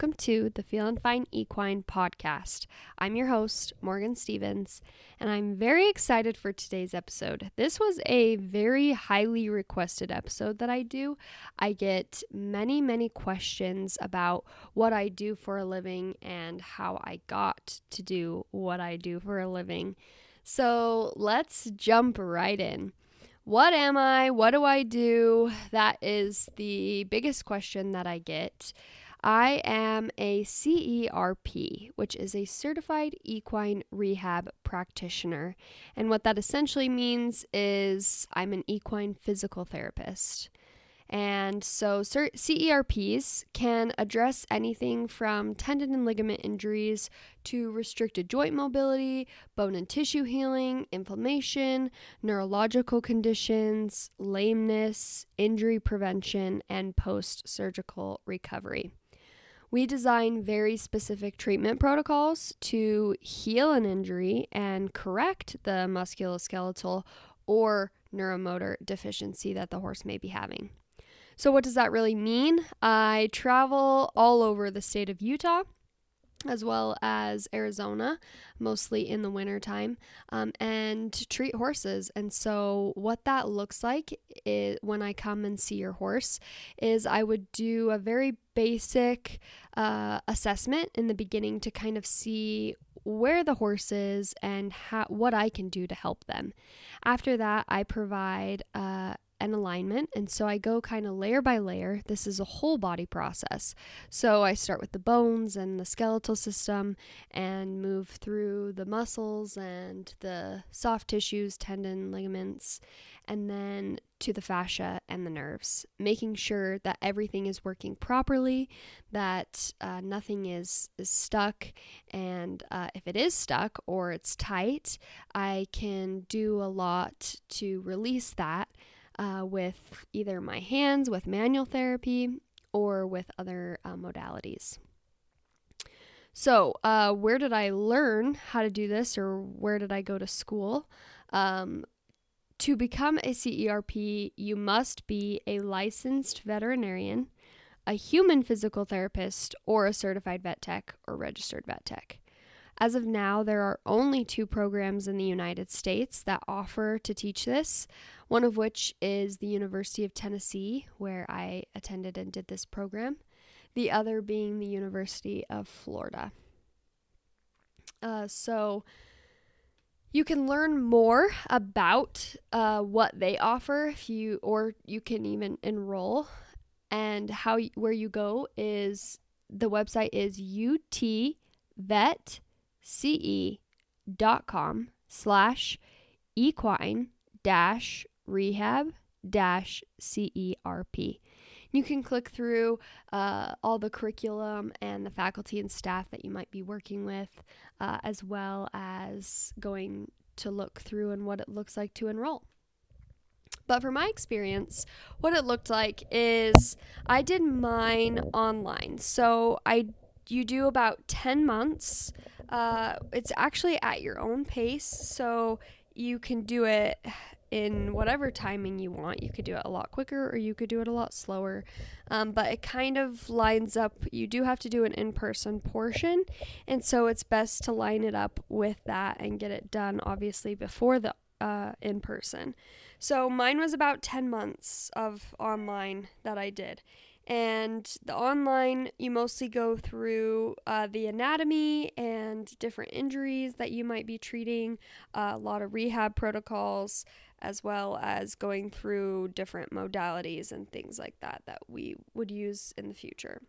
Welcome to the Feelin' Fine Equine podcast. I'm your host, Morgan Stevens, and I'm very excited for today's episode. This was a very highly requested episode that I do. I get many, many questions about what I do for a living and how I got to do what I do for a living. So let's jump right in. What am I? What do I do? That is the biggest question that I get. I am a CERP, which is a certified equine rehab practitioner. And what that essentially means is I'm an equine physical therapist. And so CERPs can address anything from tendon and ligament injuries to restricted joint mobility, bone and tissue healing, inflammation, neurological conditions, lameness, injury prevention, and post surgical recovery. We design very specific treatment protocols to heal an injury and correct the musculoskeletal or neuromotor deficiency that the horse may be having. So, what does that really mean? I travel all over the state of Utah as well as Arizona, mostly in the wintertime, um, and treat horses. And so, what that looks like is, when I come and see your horse is I would do a very basic uh, assessment in the beginning to kind of see where the horse is and how, what I can do to help them. After that, I provide uh, an alignment. And so I go kind of layer by layer. This is a whole body process. So I start with the bones and the skeletal system and move through the muscles and the soft tissues, tendon, ligaments, and then to the fascia and the nerves, making sure that everything is working properly, that uh, nothing is, is stuck. And uh, if it is stuck or it's tight, I can do a lot to release that uh, with either my hands, with manual therapy, or with other uh, modalities. So, uh, where did I learn how to do this, or where did I go to school? Um, to become a CERP, you must be a licensed veterinarian, a human physical therapist, or a certified vet tech or registered vet tech. As of now, there are only two programs in the United States that offer to teach this, one of which is the University of Tennessee, where I attended and did this program, the other being the University of Florida. Uh, so, you can learn more about uh, what they offer if you or you can even enroll and how where you go is the website is utvet ce.com slash equine dash rehab CERP. You can click through uh, all the curriculum and the faculty and staff that you might be working with, uh, as well as going to look through and what it looks like to enroll. But for my experience, what it looked like is I did mine online. So I you do about 10 months uh, it's actually at your own pace, so you can do it in whatever timing you want. You could do it a lot quicker or you could do it a lot slower. Um, but it kind of lines up. You do have to do an in person portion. And so it's best to line it up with that and get it done, obviously, before the uh, in person. So mine was about 10 months of online that I did. And the online, you mostly go through uh, the anatomy and different injuries that you might be treating, uh, a lot of rehab protocols, as well as going through different modalities and things like that that we would use in the future.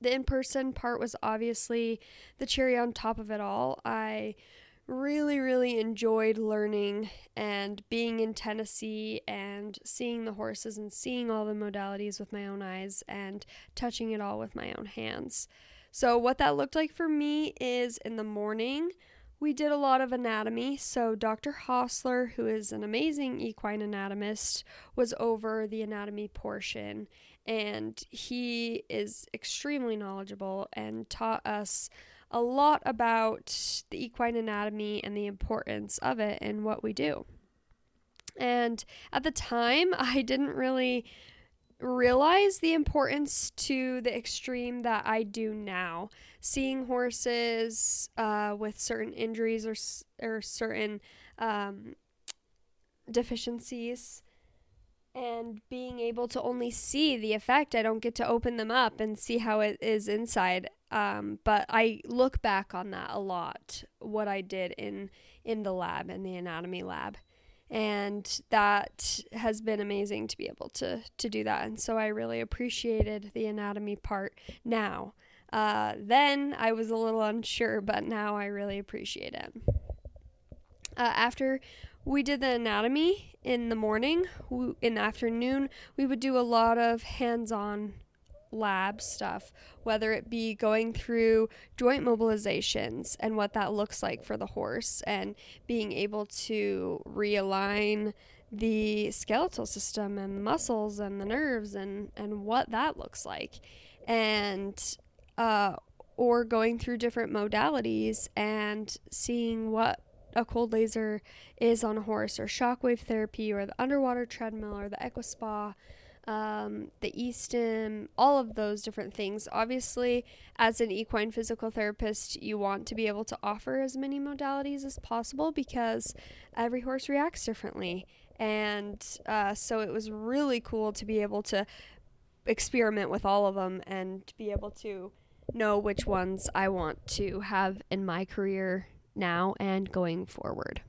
The in person part was obviously the cherry on top of it all. I really, really enjoyed learning and being in Tennessee and seeing the horses and seeing all the modalities with my own eyes and touching it all with my own hands. So, what that looked like for me is in the morning, we did a lot of anatomy. So, Dr. Hostler, who is an amazing equine anatomist, was over the anatomy portion and he is extremely knowledgeable and taught us a lot about the equine anatomy and the importance of it and what we do. And at the time, I didn't really realize the importance to the extreme that I do now. Seeing horses uh, with certain injuries or, or certain um, deficiencies and being able to only see the effect. I don't get to open them up and see how it is inside. Um, but I look back on that a lot, what I did in in the lab in the anatomy lab, and that has been amazing to be able to to do that. And so I really appreciated the anatomy part now. Uh, then I was a little unsure, but now I really appreciate it. Uh, after we did the anatomy in the morning. in the afternoon, we would do a lot of hands on lab stuff, whether it be going through joint mobilizations and what that looks like for the horse, and being able to realign the skeletal system and the muscles and the nerves and, and what that looks like. And, uh, or going through different modalities and seeing what a cold laser is on a horse, or shockwave therapy, or the underwater treadmill, or the EquiSpa, um, the e-stim, all of those different things. Obviously, as an equine physical therapist, you want to be able to offer as many modalities as possible because every horse reacts differently. And uh, so it was really cool to be able to experiment with all of them and be able to know which ones I want to have in my career now and going forward.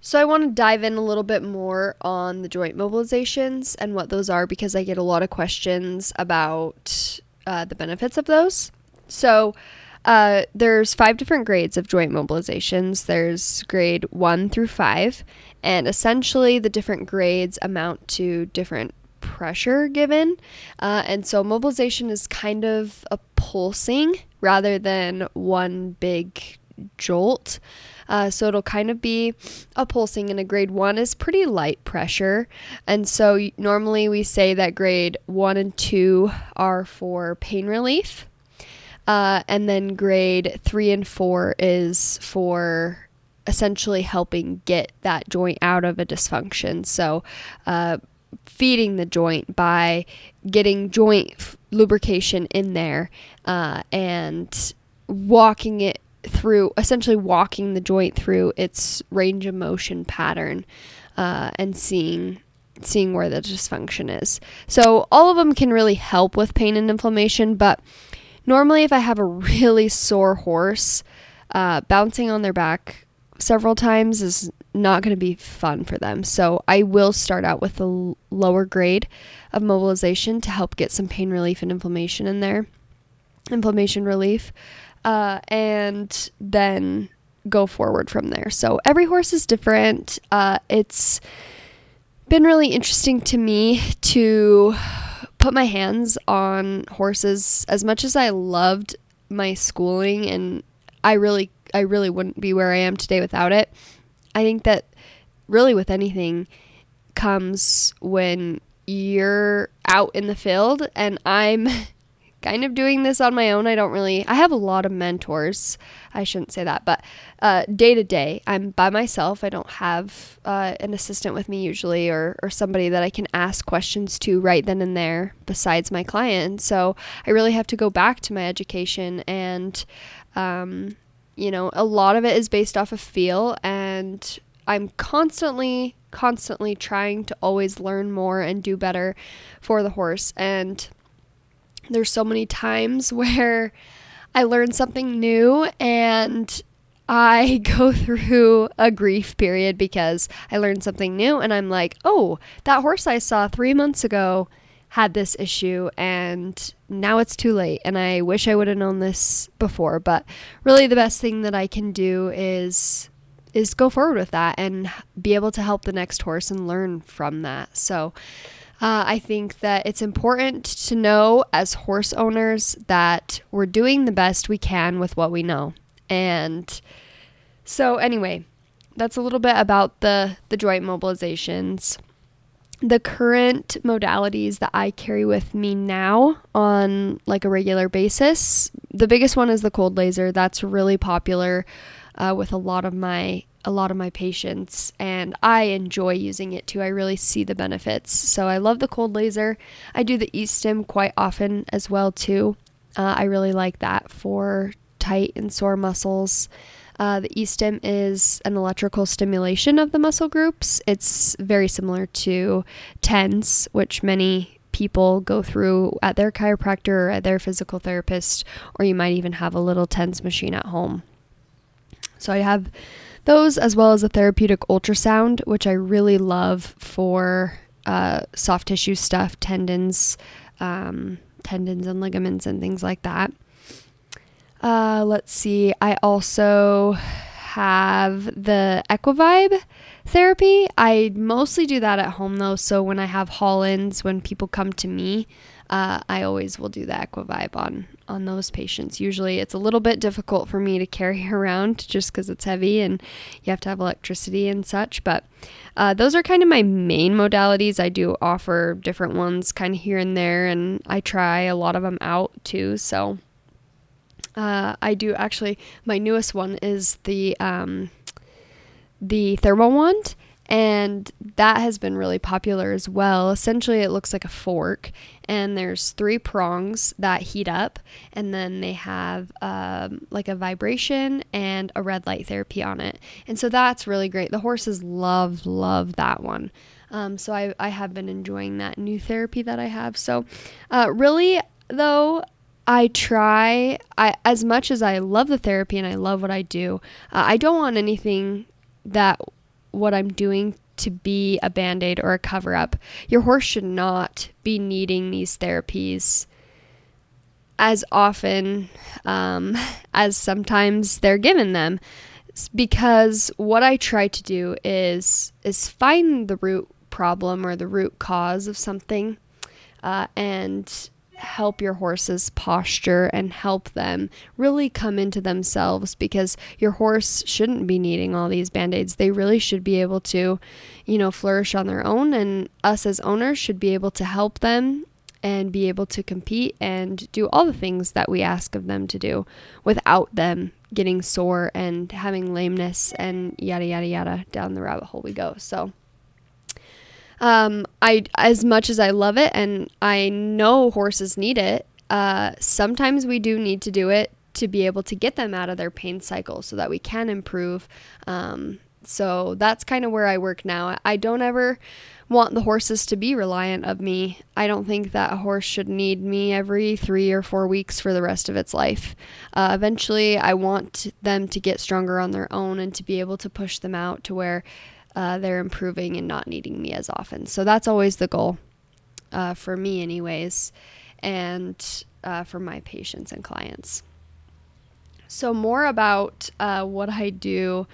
So, I want to dive in a little bit more on the joint mobilizations and what those are because I get a lot of questions about uh, the benefits of those. So, uh, there's five different grades of joint mobilizations. There's grade one through five, and essentially the different grades amount to different pressure given. Uh, and so mobilization is kind of a pulsing rather than one big jolt. Uh, so it'll kind of be a pulsing, and a grade one is pretty light pressure. And so normally we say that grade one and two are for pain relief. Uh, and then grade three and four is for essentially helping get that joint out of a dysfunction. So, uh, feeding the joint by getting joint f- lubrication in there uh, and walking it through essentially walking the joint through its range of motion pattern uh, and seeing seeing where the dysfunction is. So all of them can really help with pain and inflammation, but normally if I have a really sore horse, uh, bouncing on their back several times is not going to be fun for them. So I will start out with the lower grade of mobilization to help get some pain relief and inflammation in there, inflammation relief uh, and then go forward from there. So every horse is different. Uh, it's been really interesting to me to put my hands on horses as much as I loved my schooling and I really I really wouldn't be where I am today without it. I think that really with anything comes when you're out in the field and I'm kind of doing this on my own. I don't really, I have a lot of mentors. I shouldn't say that, but uh, day to day, I'm by myself. I don't have uh, an assistant with me usually or, or somebody that I can ask questions to right then and there besides my client. So I really have to go back to my education and, um, you know, a lot of it is based off of feel and I'm constantly, constantly trying to always learn more and do better for the horse. And there's so many times where I learn something new and I go through a grief period because I learned something new and I'm like, oh, that horse I saw three months ago had this issue and now it's too late and I wish I would have known this before. But really the best thing that I can do is is go forward with that and be able to help the next horse and learn from that. So uh, I think that it's important to know as horse owners that we're doing the best we can with what we know. And so, anyway, that's a little bit about the, the joint mobilizations. The current modalities that I carry with me now on like a regular basis, the biggest one is the cold laser. That's really popular. Uh, with a lot of my a lot of my patients and I enjoy using it too. I really see the benefits. So I love the cold laser. I do the e-stim quite often as well too. Uh, I really like that for tight and sore muscles. Uh, the e-stim is an electrical stimulation of the muscle groups. It's very similar to TENS, which many people go through at their chiropractor or at their physical therapist, or you might even have a little TENS machine at home. So I have those as well as a therapeutic ultrasound, which I really love for uh, soft tissue stuff, tendons, um, tendons and ligaments and things like that. Uh, let's see. I also have the Equivibe therapy. I mostly do that at home though. So when I have haul-ins, when people come to me, uh, I always will do the Equivibe on on those patients. Usually, it's a little bit difficult for me to carry around just because it's heavy and you have to have electricity and such. But uh, those are kind of my main modalities. I do offer different ones kind of here and there, and I try a lot of them out too. So uh, I do actually. My newest one is the um, the thermal wand and that has been really popular as well. Essentially, it looks like a fork, and there's three prongs that heat up, and then they have um, like a vibration and a red light therapy on it. And so that's really great. The horses love, love that one. Um, so I, I have been enjoying that new therapy that I have. So, uh, really, though, I try I as much as I love the therapy and I love what I do. Uh, I don't want anything that what I'm doing to be a band aid or a cover up. Your horse should not be needing these therapies as often um, as sometimes they're given them because what I try to do is is find the root problem or the root cause of something uh, and help your horse's posture and help them really come into themselves because your horse shouldn't be needing all these band-aids. They really should be able to, you know, flourish on their own and us as owners should be able to help them and be able to compete and do all the things that we ask of them to do without them getting sore and having lameness and yada yada yada down the rabbit hole we go. So um, I as much as I love it and I know horses need it, uh, sometimes we do need to do it to be able to get them out of their pain cycle so that we can improve. Um, so that's kind of where I work now. I don't ever want the horses to be reliant of me. I don't think that a horse should need me every three or four weeks for the rest of its life. Uh, eventually, I want them to get stronger on their own and to be able to push them out to where uh, they're improving and not needing me as often. So that's always the goal uh, for me, anyways, and uh, for my patients and clients. So, more about uh, what I do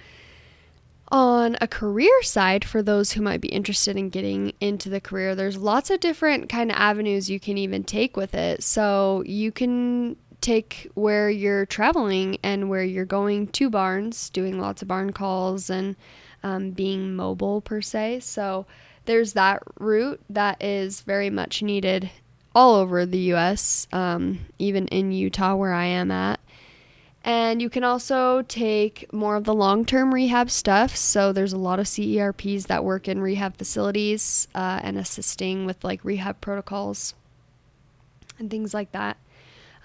on a career side for those who might be interested in getting into the career there's lots of different kind of avenues you can even take with it so you can take where you're traveling and where you're going to barns doing lots of barn calls and um, being mobile per se. So there's that route that is very much needed all over the US, um, even in Utah where I am at. And you can also take more of the long term rehab stuff. So there's a lot of CERPs that work in rehab facilities uh, and assisting with like rehab protocols and things like that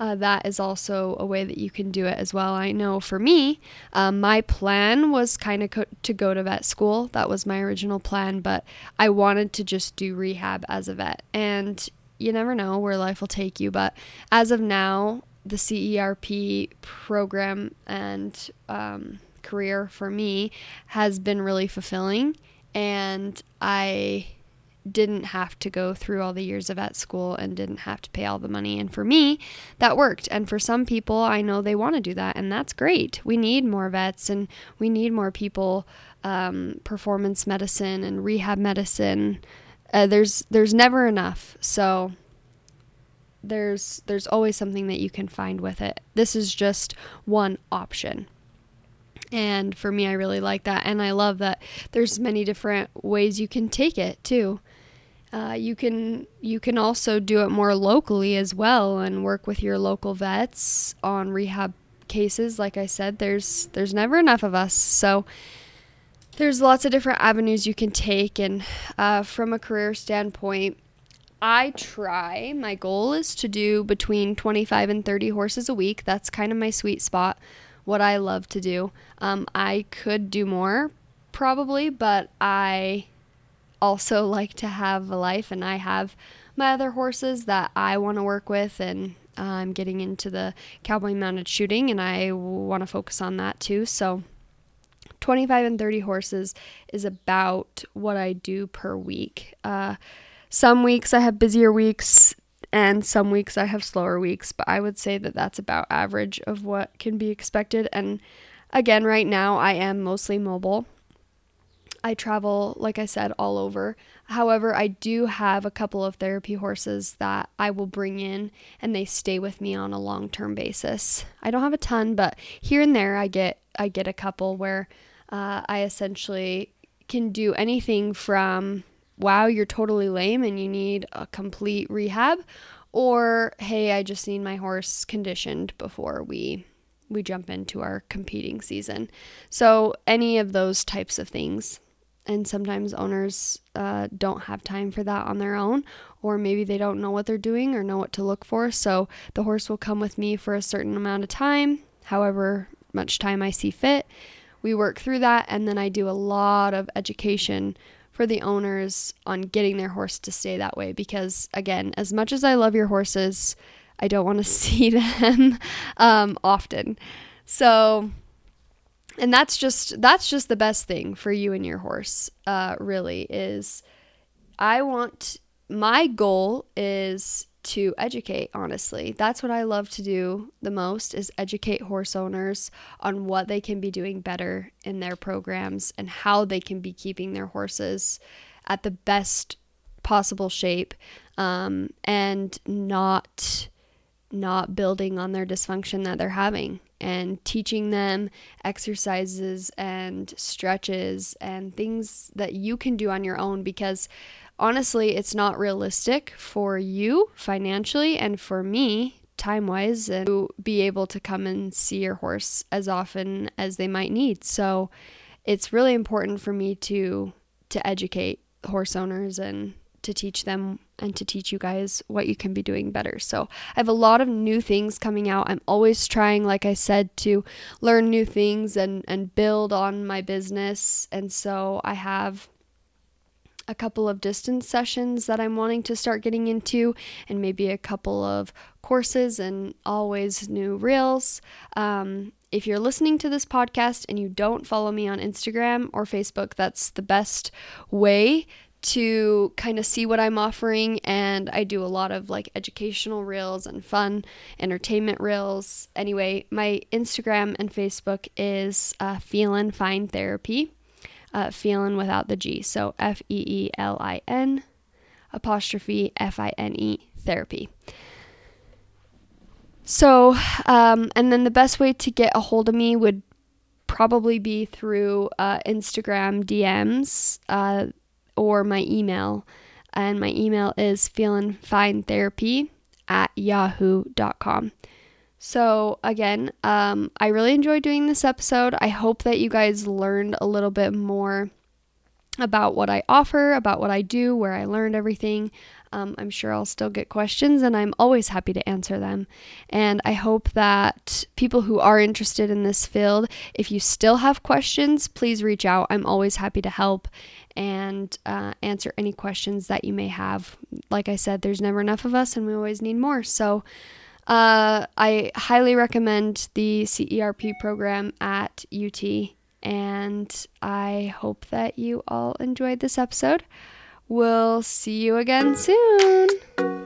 uh, that is also a way that you can do it as well. I know for me, um, my plan was kind of co- to go to vet school. That was my original plan, but I wanted to just do rehab as a vet. And you never know where life will take you. But as of now, the CERP program and um, career for me has been really fulfilling. And I didn't have to go through all the years of vet school and didn't have to pay all the money. And for me, that worked. And for some people, I know they want to do that, and that's great. We need more vets and we need more people, um, performance medicine and rehab medicine. Uh, there's there's never enough. So there's there's always something that you can find with it. This is just one option. And for me, I really like that. And I love that there's many different ways you can take it too. Uh, you can you can also do it more locally as well and work with your local vets on rehab cases, like I said, there's there's never enough of us. So there's lots of different avenues you can take, and uh, from a career standpoint, I try. My goal is to do between 25 and 30 horses a week. That's kind of my sweet spot. What I love to do. Um, I could do more, probably, but I also like to have a life, and I have my other horses that I want to work with, and I'm getting into the cowboy mounted shooting, and I want to focus on that too. So, 25 and 30 horses is about what I do per week. Uh, some weeks I have busier weeks, and some weeks I have slower weeks, but I would say that that's about average of what can be expected. And again, right now I am mostly mobile. I travel, like I said, all over. However, I do have a couple of therapy horses that I will bring in and they stay with me on a long-term basis. I don't have a ton, but here and there I get I get a couple where uh, I essentially can do anything from wow, you're totally lame and you need a complete rehab or hey, I just need my horse conditioned before we we jump into our competing season. So, any of those types of things and sometimes owners uh, don't have time for that on their own or maybe they don't know what they're doing or know what to look for. So the horse will come with me for a certain amount of time however much time i see fit. We work through that and then i do a lot of education for the owners on getting their horse to stay that way because again as much as i love your horses i don't want to see them um, often. So and that's just that's just the best thing for you and your horse uh, really is i want my goal is to educate honestly. That's what i love to do the most is educate horse owners on what they can be doing better in their programs and how they can be keeping their horses at the best possible shape um, and not not building on their dysfunction that they're having and teaching them exercises and stretches and things that you can do on your own because honestly, it's not realistic for you financially and for me time wise to be able to come and see your horse as often as they might need. So it's really important for me to to educate horse owners and to teach them and to teach you guys what you can be doing better. So, I have a lot of new things coming out. I'm always trying like I said to learn new things and and build on my business. And so, I have a couple of distance sessions that I'm wanting to start getting into, and maybe a couple of courses and always new reels. Um, if you're listening to this podcast and you don't follow me on Instagram or Facebook, that's the best way to kind of see what I'm offering. And I do a lot of like educational reels and fun entertainment reels. Anyway, my Instagram and Facebook is uh, Feelin Fine Therapy, uh, Feelin without the G. So F E E L I N apostrophe F I N E therapy. So, um, and then the best way to get a hold of me would probably be through uh, Instagram DMs. Uh, or my email. And my email is feelinfinetherapy at yahoo.com. So, again, um, I really enjoyed doing this episode. I hope that you guys learned a little bit more about what I offer, about what I do, where I learned everything. Um, I'm sure I'll still get questions and I'm always happy to answer them. And I hope that people who are interested in this field, if you still have questions, please reach out. I'm always happy to help and uh, answer any questions that you may have. Like I said, there's never enough of us and we always need more. So, uh, I highly recommend the CERP program at UT, and I hope that you all enjoyed this episode. We'll see you again soon.